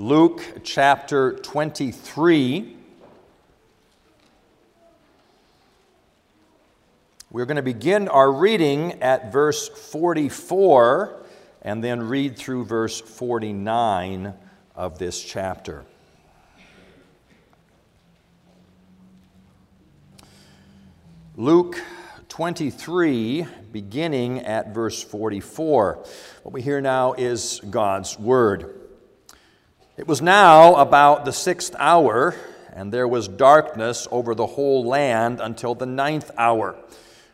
Luke chapter 23. We're going to begin our reading at verse 44 and then read through verse 49 of this chapter. Luke 23, beginning at verse 44. What we hear now is God's Word. It was now about the sixth hour, and there was darkness over the whole land until the ninth hour,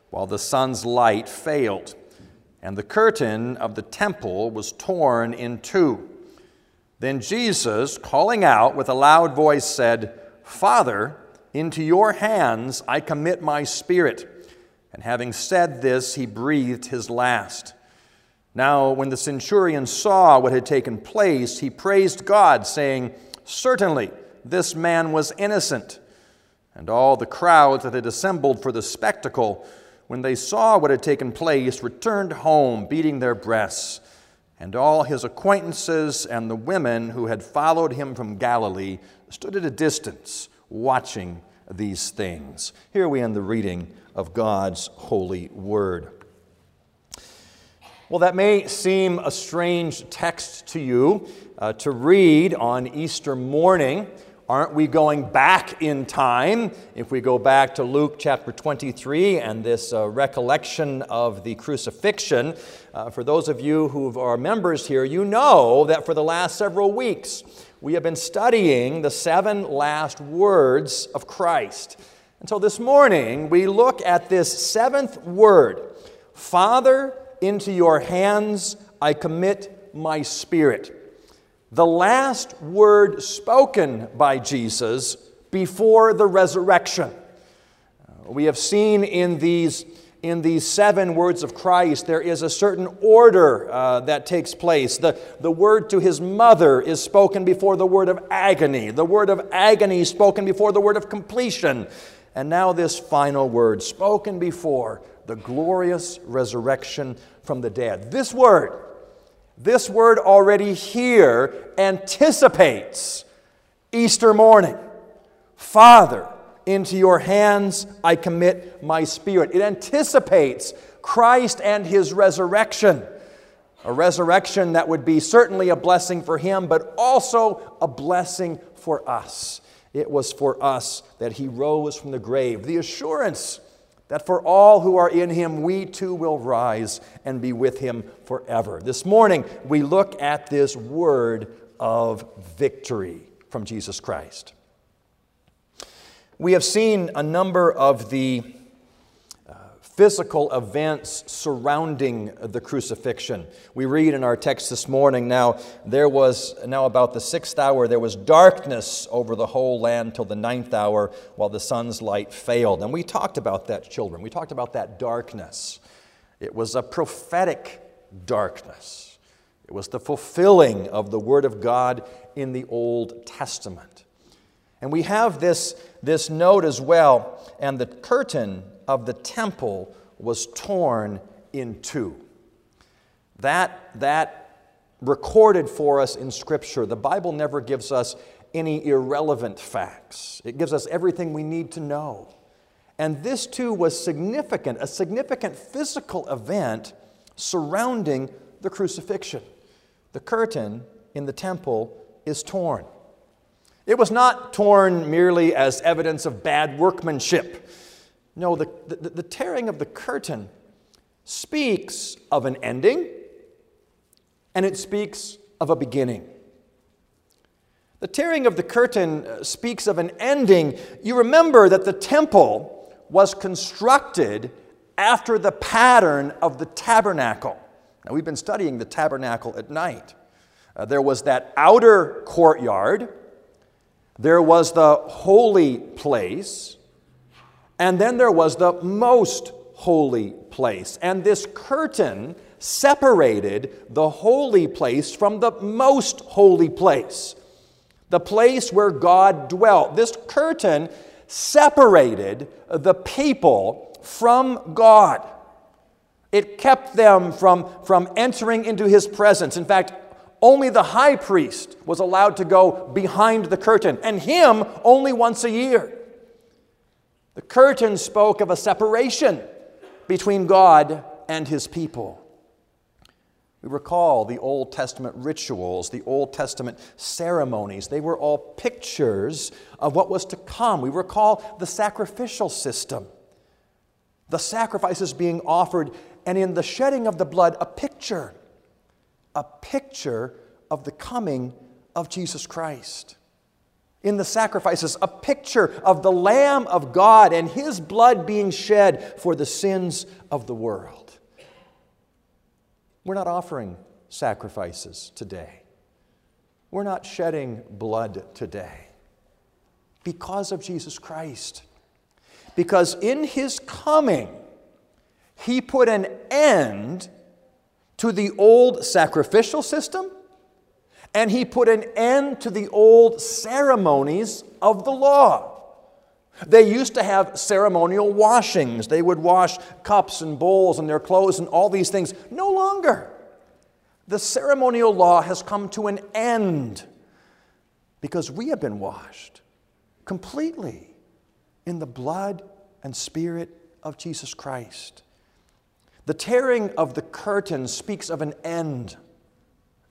while the sun's light failed, and the curtain of the temple was torn in two. Then Jesus, calling out with a loud voice, said, Father, into your hands I commit my spirit. And having said this, he breathed his last. Now, when the centurion saw what had taken place, he praised God, saying, Certainly, this man was innocent. And all the crowds that had assembled for the spectacle, when they saw what had taken place, returned home, beating their breasts. And all his acquaintances and the women who had followed him from Galilee stood at a distance, watching these things. Here we end the reading of God's holy word. Well, that may seem a strange text to you uh, to read on Easter morning. Aren't we going back in time? If we go back to Luke chapter 23 and this uh, recollection of the crucifixion, uh, for those of you who are members here, you know that for the last several weeks we have been studying the seven last words of Christ. And so this morning, we look at this seventh word Father, into your hands I commit my spirit. The last word spoken by Jesus before the resurrection. Uh, we have seen in these in these seven words of Christ, there is a certain order uh, that takes place. The, the word to his mother is spoken before the word of agony, the word of agony spoken before the word of completion. And now, this final word, spoken before the glorious resurrection from the dead. This word, this word already here anticipates Easter morning. Father, into your hands I commit my spirit. It anticipates Christ and his resurrection. A resurrection that would be certainly a blessing for him, but also a blessing for us. It was for us that he rose from the grave. The assurance that for all who are in him, we too will rise and be with him forever. This morning, we look at this word of victory from Jesus Christ. We have seen a number of the physical events surrounding the crucifixion. We read in our text this morning now, there was, now about the sixth hour, there was darkness over the whole land till the ninth hour while the sun's light failed. And we talked about that, children. We talked about that darkness. It was a prophetic darkness, it was the fulfilling of the Word of God in the Old Testament. And we have this, this note as well, and the curtain of the temple was torn in two. That, that recorded for us in Scripture. The Bible never gives us any irrelevant facts, it gives us everything we need to know. And this too was significant, a significant physical event surrounding the crucifixion. The curtain in the temple is torn. It was not torn merely as evidence of bad workmanship. No, the, the, the tearing of the curtain speaks of an ending and it speaks of a beginning. The tearing of the curtain uh, speaks of an ending. You remember that the temple was constructed after the pattern of the tabernacle. Now, we've been studying the tabernacle at night. Uh, there was that outer courtyard, there was the holy place, and then there was the most holy place. And this curtain separated the holy place from the most holy place, the place where God dwelt. This curtain separated the people from God. It kept them from, from entering into his presence. In fact, Only the high priest was allowed to go behind the curtain, and him only once a year. The curtain spoke of a separation between God and his people. We recall the Old Testament rituals, the Old Testament ceremonies. They were all pictures of what was to come. We recall the sacrificial system, the sacrifices being offered, and in the shedding of the blood, a picture, a picture of the coming of Jesus Christ. In the sacrifices, a picture of the Lamb of God and his blood being shed for the sins of the world. We're not offering sacrifices today. We're not shedding blood today because of Jesus Christ. Because in his coming, he put an end to the old sacrificial system and he put an end to the old ceremonies of the law. They used to have ceremonial washings. They would wash cups and bowls and their clothes and all these things. No longer. The ceremonial law has come to an end because we have been washed completely in the blood and spirit of Jesus Christ. The tearing of the curtain speaks of an end,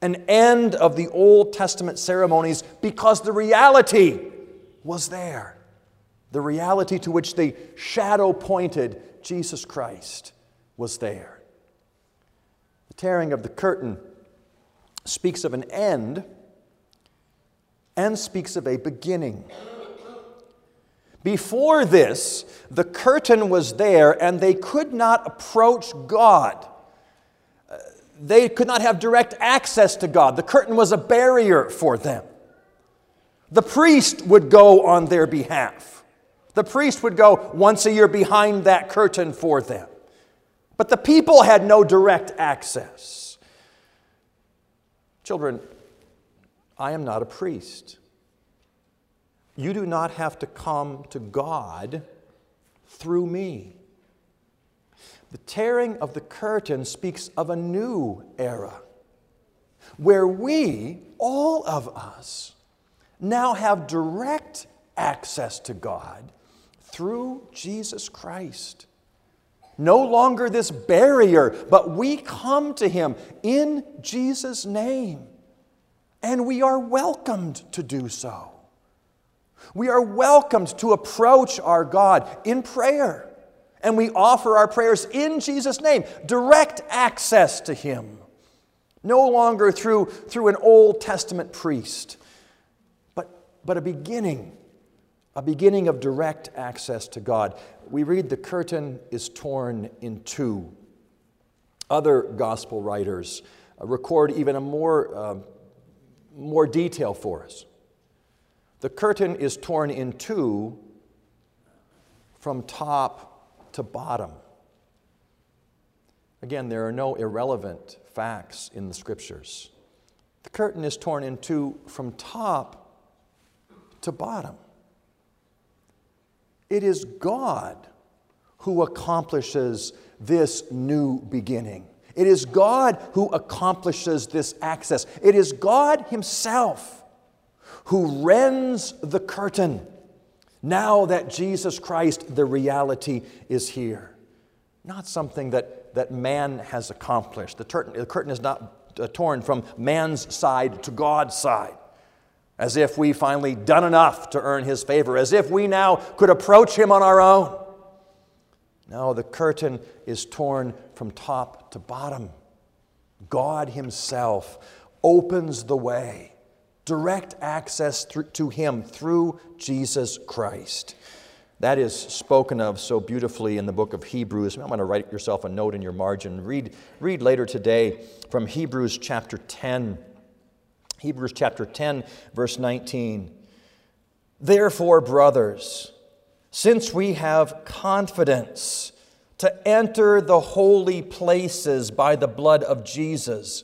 an end of the Old Testament ceremonies because the reality was there the reality to which the shadow pointed, Jesus Christ, was there. The tearing of the curtain speaks of an end and speaks of a beginning. Before this, the curtain was there and they could not approach God. They could not have direct access to God. The curtain was a barrier for them. The priest would go on their behalf. The priest would go once a year behind that curtain for them. But the people had no direct access. Children, I am not a priest. You do not have to come to God through me. The tearing of the curtain speaks of a new era where we, all of us, now have direct access to God through Jesus Christ. No longer this barrier, but we come to Him in Jesus' name. And we are welcomed to do so. We are welcomed to approach our God in prayer. And we offer our prayers in Jesus' name, direct access to Him. No longer through, through an Old Testament priest, but, but a beginning a beginning of direct access to God. We read the curtain is torn in two. Other gospel writers uh, record even a more, uh, more detail for us. The curtain is torn in two from top to bottom. Again, there are no irrelevant facts in the scriptures. The curtain is torn in two from top to bottom. It is God who accomplishes this new beginning. It is God who accomplishes this access. It is God Himself who rends the curtain now that Jesus Christ, the reality, is here. Not something that, that man has accomplished. The, tur- the curtain is not uh, torn from man's side to God's side as if we finally done enough to earn his favor, as if we now could approach him on our own. No, the curtain is torn from top to bottom. God Himself opens the way, direct access to Him through Jesus Christ. That is spoken of so beautifully in the book of Hebrews. I'm going to write yourself a note in your margin. Read, read later today from Hebrews chapter 10. Hebrews chapter 10, verse 19. Therefore, brothers, since we have confidence to enter the holy places by the blood of Jesus,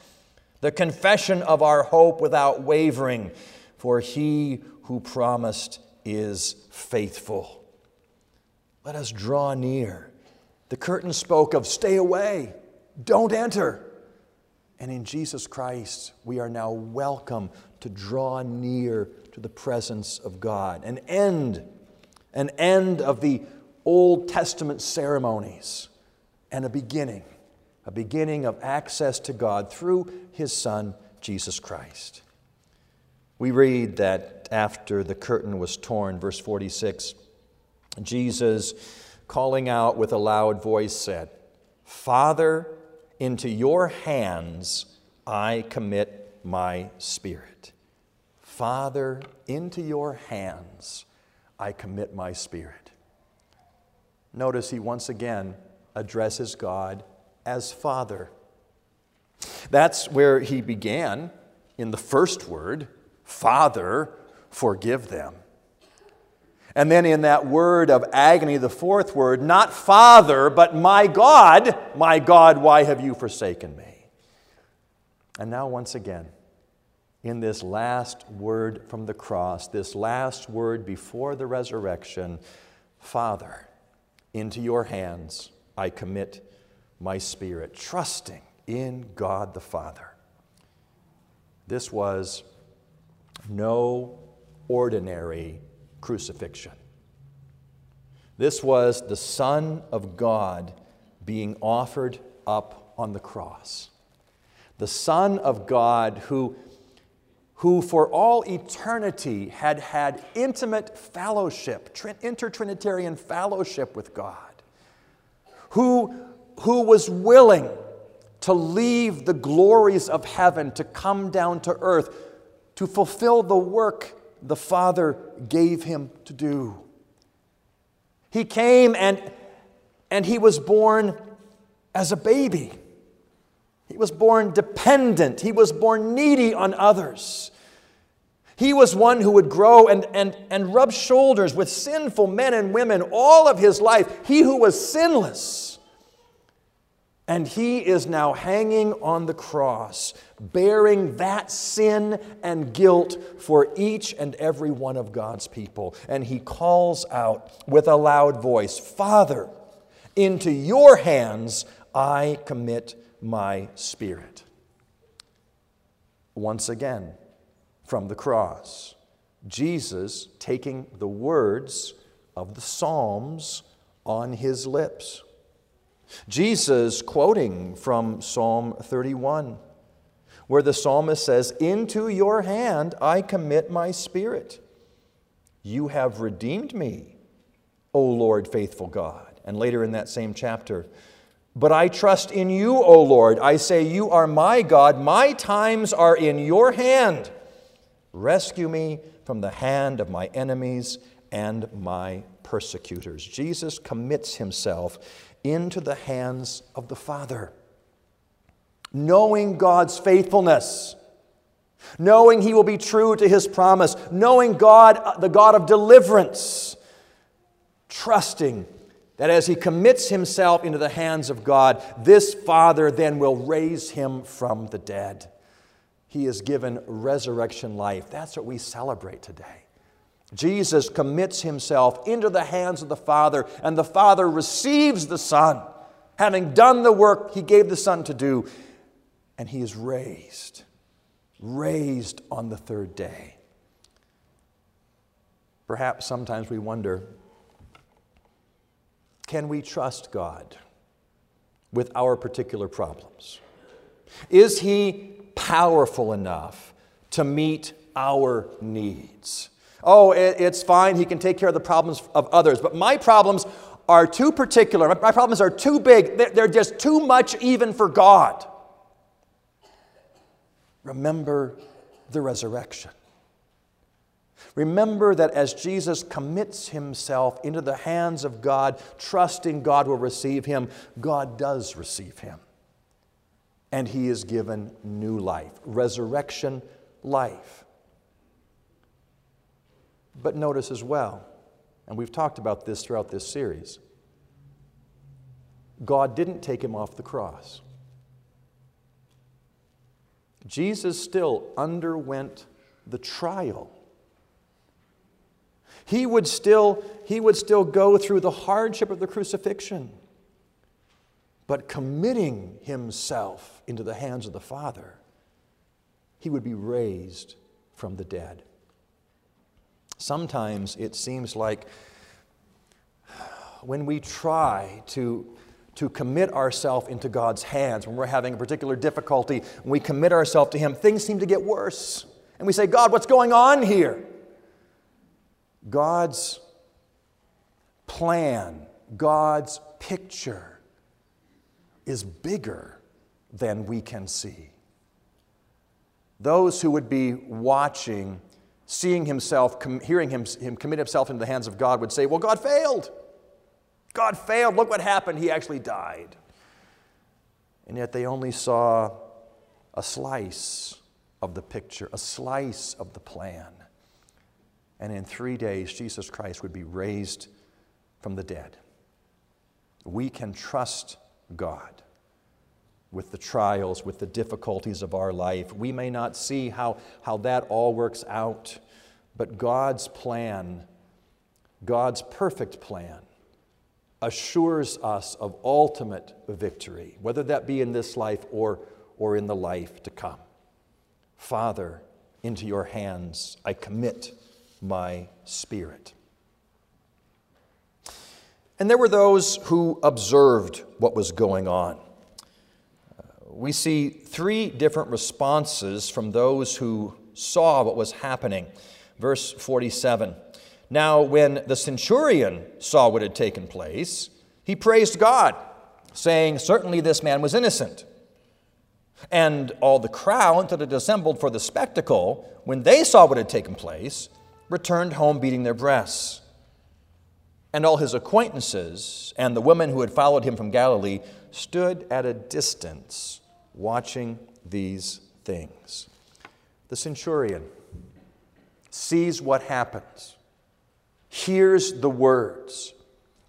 the confession of our hope without wavering, for he who promised is faithful. Let us draw near. The curtain spoke of stay away, don't enter. And in Jesus Christ, we are now welcome to draw near to the presence of God. An end, an end of the Old Testament ceremonies, and a beginning, a beginning of access to God through His Son, Jesus Christ. We read that after the curtain was torn, verse 46, Jesus, calling out with a loud voice, said, Father, into your hands I commit my spirit. Father, into your hands I commit my spirit. Notice he once again addresses God as Father. That's where he began in the first word Father, forgive them. And then in that word of agony, the fourth word, not Father, but my God, my God, why have you forsaken me? And now, once again, in this last word from the cross, this last word before the resurrection Father, into your hands I commit my spirit, trusting in God the Father. This was no ordinary crucifixion. This was the Son of God being offered up on the cross. The Son of God who who for all eternity had had intimate fellowship, intertrinitarian fellowship with God, who, who was willing to leave the glories of heaven to come down to earth to fulfill the work the Father gave him to do. He came and, and he was born as a baby. He was born dependent. He was born needy on others. He was one who would grow and, and, and rub shoulders with sinful men and women all of his life. He who was sinless. And he is now hanging on the cross, bearing that sin and guilt for each and every one of God's people. And he calls out with a loud voice Father, into your hands I commit my spirit. Once again, from the cross, Jesus taking the words of the Psalms on his lips. Jesus quoting from Psalm 31, where the psalmist says, Into your hand I commit my spirit. You have redeemed me, O Lord, faithful God. And later in that same chapter, but I trust in you, O Lord. I say, You are my God. My times are in your hand. Rescue me from the hand of my enemies and my persecutors. Jesus commits himself into the hands of the Father. Knowing God's faithfulness, knowing he will be true to his promise, knowing God, uh, the God of deliverance, trusting that as he commits himself into the hands of God, this Father then will raise him from the dead. He is given resurrection life. That's what we celebrate today. Jesus commits himself into the hands of the Father, and the Father receives the Son, having done the work he gave the Son to do, and he is raised, raised on the third day. Perhaps sometimes we wonder can we trust God with our particular problems? Is He powerful enough to meet our needs? Oh, it's fine, He can take care of the problems of others, but my problems are too particular. My problems are too big. They're just too much even for God. Remember the resurrection. Remember that as Jesus commits himself into the hands of God, trusting God will receive him, God does receive him. And he is given new life, resurrection life. But notice as well, and we've talked about this throughout this series, God didn't take him off the cross. Jesus still underwent the trial. He would still, he would still go through the hardship of the crucifixion, but committing himself into the hands of the Father, he would be raised from the dead. Sometimes it seems like when we try to, to commit ourselves into God's hands, when we're having a particular difficulty, when we commit ourselves to Him, things seem to get worse. And we say, God, what's going on here? God's plan, God's picture is bigger than we can see. Those who would be watching, seeing himself, com- hearing him, him commit himself into the hands of God would say, Well, God failed. God failed. Look what happened. He actually died. And yet they only saw a slice of the picture, a slice of the plan. And in three days, Jesus Christ would be raised from the dead. We can trust God with the trials, with the difficulties of our life. We may not see how, how that all works out, but God's plan, God's perfect plan, assures us of ultimate victory, whether that be in this life or, or in the life to come. Father, into your hands I commit my spirit. And there were those who observed what was going on. We see three different responses from those who saw what was happening. Verse 47 Now, when the centurion saw what had taken place, he praised God, saying, Certainly this man was innocent. And all the crowd that had assembled for the spectacle, when they saw what had taken place, returned home beating their breasts. And all his acquaintances and the women who had followed him from Galilee stood at a distance watching these things. The centurion sees what happens, hears the words,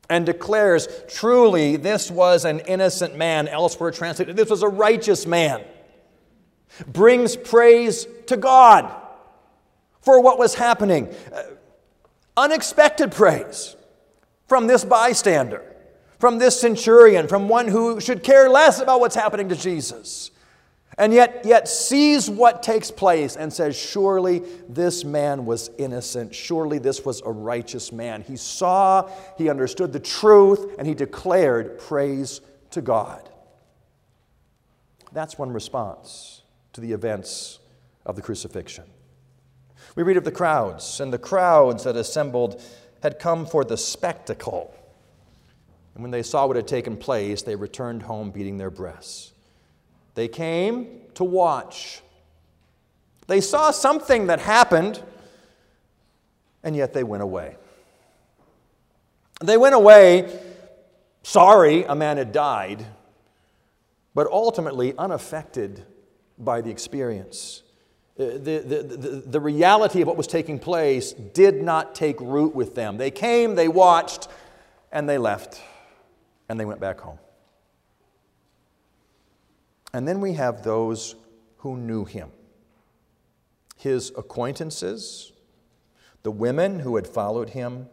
and declares truly this was an innocent man, elsewhere translated, this was a righteous man. Brings praise to God for what was happening. Uh, unexpected praise from this bystander, from this centurion, from one who should care less about what's happening to Jesus. And yet, yet sees what takes place and says, Surely this man was innocent. Surely this was a righteous man. He saw, he understood the truth, and he declared praise to God. That's one response to the events of the crucifixion. We read of the crowds, and the crowds that assembled had come for the spectacle. And when they saw what had taken place, they returned home beating their breasts. They came to watch. They saw something that happened, and yet they went away. They went away sorry a man had died, but ultimately unaffected by the experience. Uh, the, the, the, the, reality of what was taking place did not take root with them. They came, they watched, and they left, and they went back home. And then we have those who knew him his acquaintances, the women who had followed him,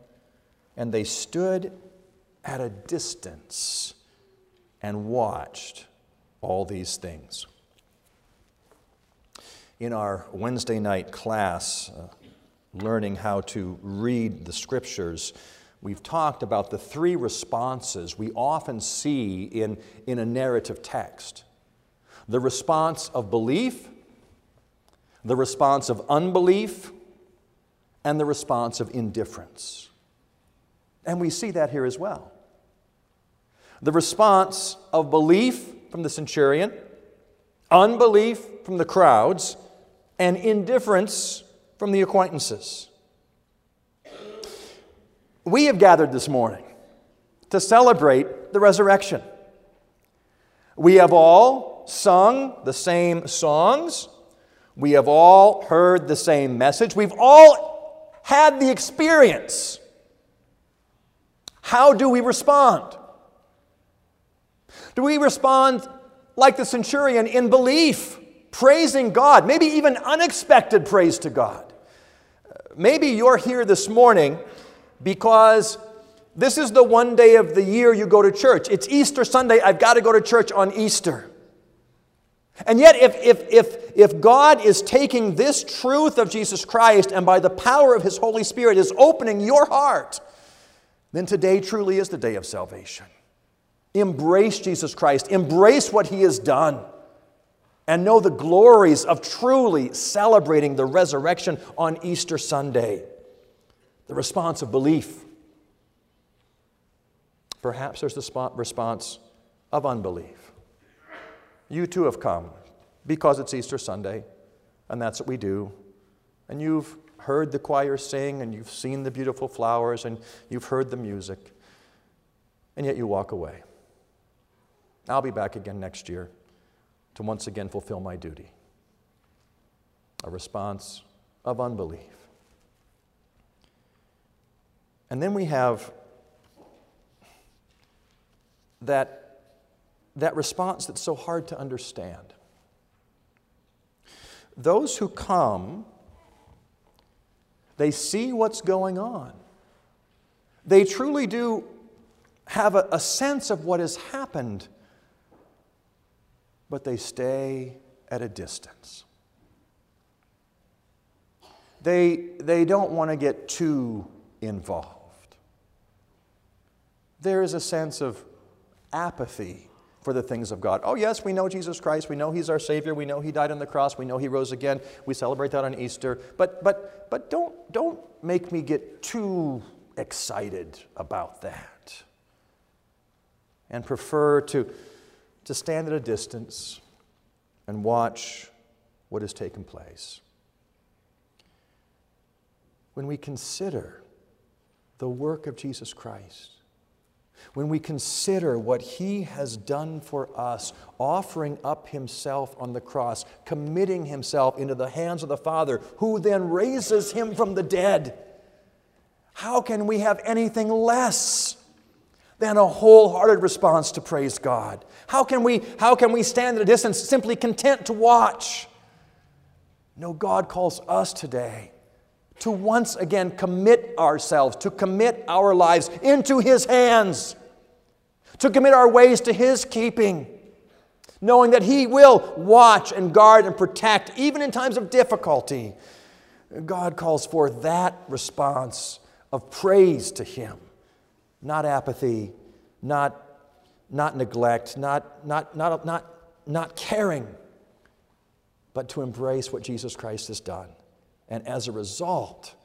and they stood at a distance and watched all these things in our Wednesday night class, uh, learning how to read the scriptures, we've talked about the three responses we often see in, in a narrative text the response of belief, the response of unbelief, and the response of indifference. And we see that here as well. The response of belief from the centurion, unbelief from the crowds, and indifference from the acquaintances. We have gathered this morning to celebrate the resurrection. We have all sung the same songs. We have all heard the same message. We've all had the experience, how do we respond? Do we respond like the centurion in belief, praising God, maybe even unexpected praise to God? Maybe you're here this morning because this is the one day of the year you go to church. It's Easter Sunday. I've got to go to church on Easter. And yet, if, if, if, if God is taking this truth of Jesus Christ and by the power of His Holy Spirit is opening your heart, then today truly is the day of salvation. Embrace Jesus Christ, embrace what He has done, and know the glories of truly celebrating the resurrection on Easter Sunday. The response of belief. Perhaps there's the response of unbelief. You too have come because it's Easter Sunday, and that's what we do. And you've heard the choir sing, and you've seen the beautiful flowers, and you've heard the music, and yet you walk away. I'll be back again next year to once again fulfill my duty. A response of unbelief. And then we have that, that response that's so hard to understand. Those who come, they see what's going on. They truly do have a, a sense of what has happened, but they stay at a distance. They, they don't want to get too involved. There is a sense of apathy for the things of God. Oh, yes, we know Jesus Christ. We know He's our Savior. We know He died on the cross. We know He rose again. We celebrate that on Easter. But, but, but don't, don't make me get too excited about that. And prefer to, to stand at a distance and watch what has taken place. When we consider the work of Jesus Christ, when we consider what He has done for us, offering up Himself on the cross, committing Himself into the hands of the Father, who then raises Him from the dead, how can we have anything less than a wholehearted response to praise God? How can we, how can we stand at a distance simply content to watch? No, God calls us today to once again commit ourselves, to commit our lives into His hands, to commit our ways to His keeping, knowing that He will watch and guard and protect, even in times of difficulty. God calls for that response of praise to Him, not apathy, not, not neglect, not, not, not, not, not caring, but to embrace what Jesus Christ has done and as a result,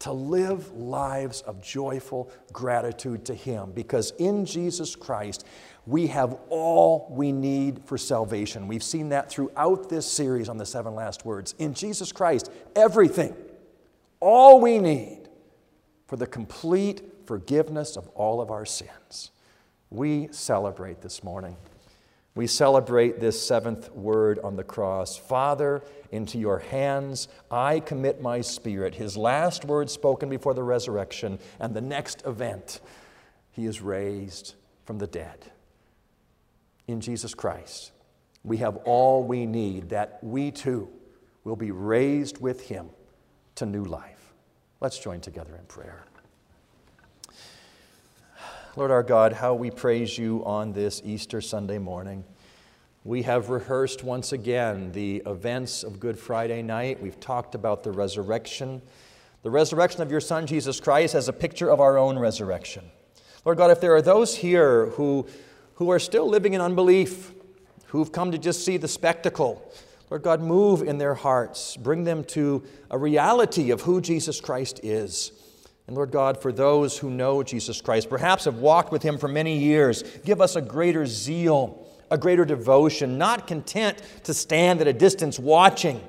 to live lives of joyful gratitude to Him. Because in Jesus Christ, we have all we need for salvation. We've seen that throughout this series on the seven last words. In Jesus Christ, everything, all we need for the complete forgiveness of all of our sins. We celebrate this morning we celebrate this seventh word on the cross Father, into your hands I commit my spirit. His last word spoken before the resurrection, and the next event, he is raised from the dead. In Jesus Christ, we have all we need that we too will be raised with him to new life. Let's join together in prayer. Lord our God, how we praise you on this Easter Sunday morning. We have rehearsed once again the events of Good Friday night. We've talked about the resurrection. The resurrection of your Son, Jesus Christ, as a picture of our own resurrection. Lord God, if there are those here who, who are still living in unbelief, who've come to just see the spectacle, Lord God, move in their hearts. Bring them to a reality of who Jesus Christ is. And Lord God, for those who know Jesus Christ, perhaps have walked with him for many years, give us a greater zeal, a greater devotion, not content to stand at a distance watching,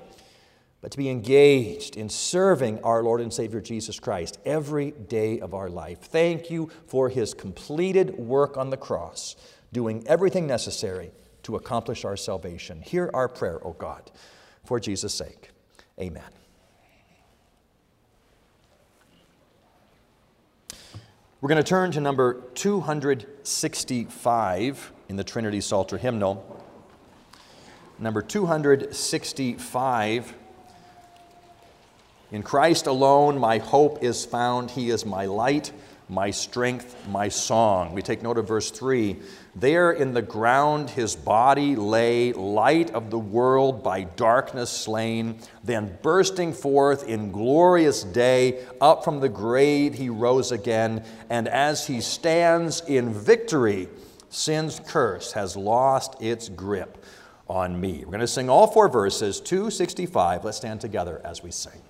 but to be engaged in serving our Lord and Savior Jesus Christ every day of our life. Thank you for his completed work on the cross, doing everything necessary to accomplish our salvation. Hear our prayer, O God, for Jesus' sake. Amen. We're going to turn to number 265 in the Trinity Psalter hymnal. Number 265. In Christ alone, my hope is found. He is my light, my strength, my song. We take note of verse 3. There in the ground his body lay, light of the world by darkness slain. Then bursting forth in glorious day, up from the grave he rose again. And as he stands in victory, sin's curse has lost its grip on me. We're going to sing all four verses, 265. Let's stand together as we sing.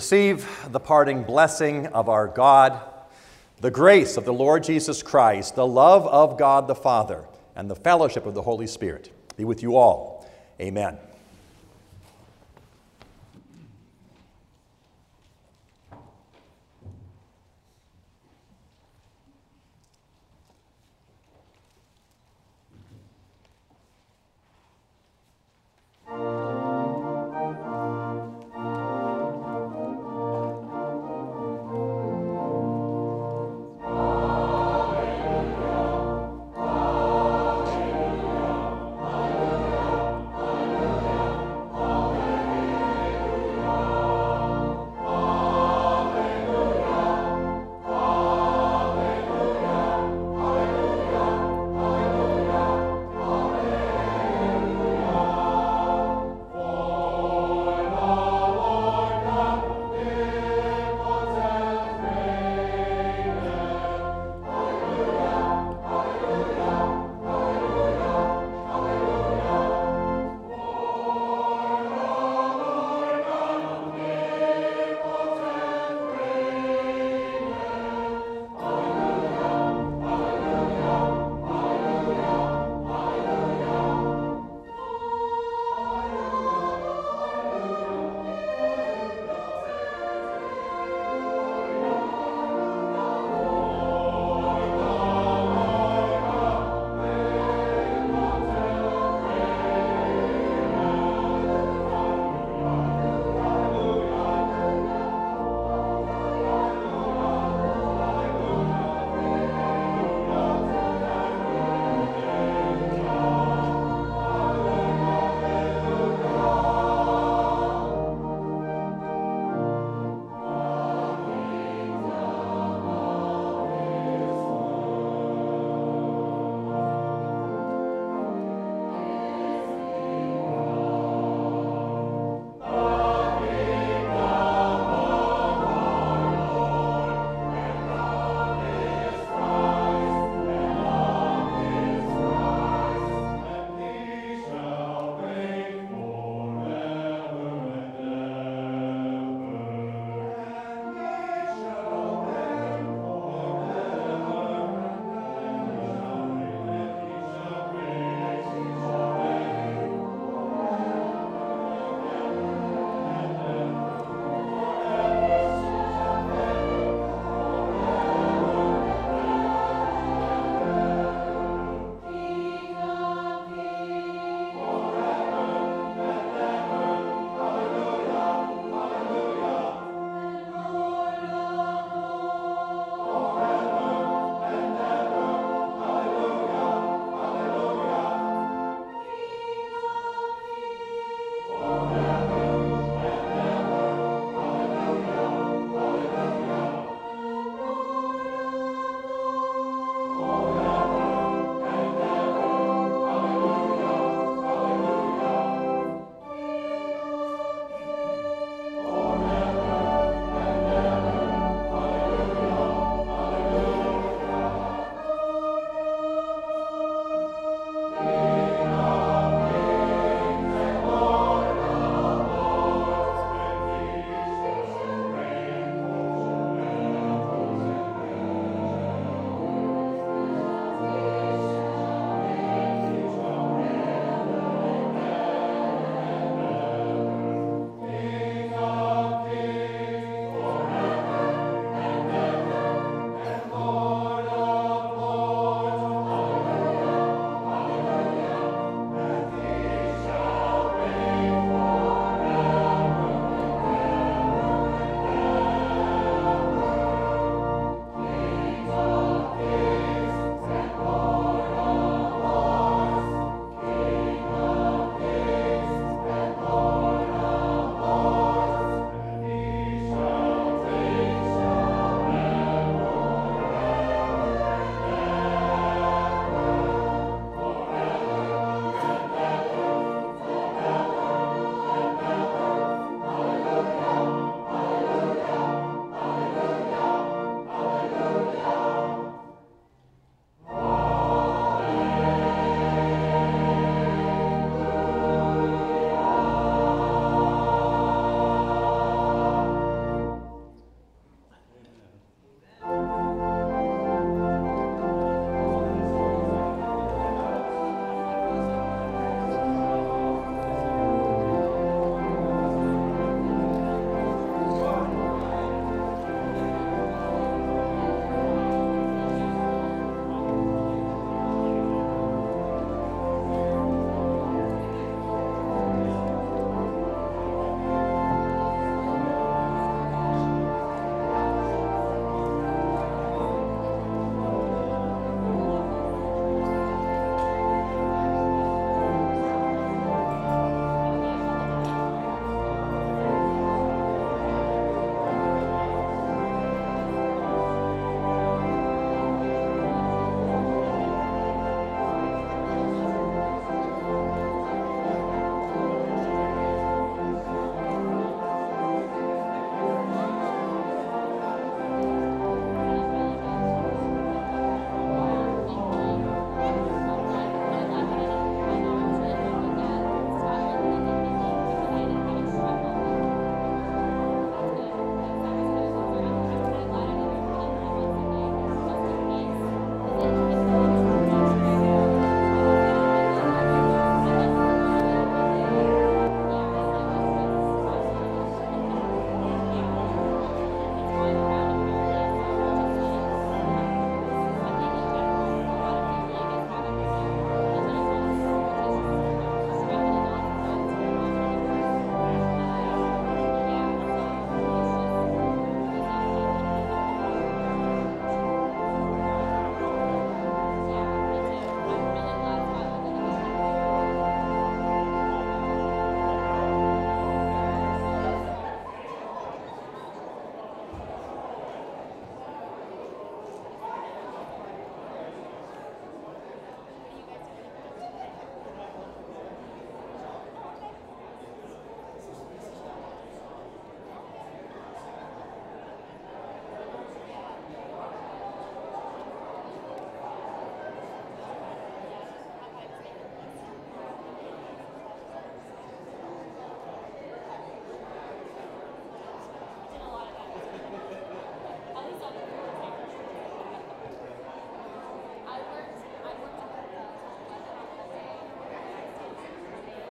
Receive the parting blessing of our God, the grace of the Lord Jesus Christ, the love of God the Father, and the fellowship of the Holy Spirit be with you all. Amen.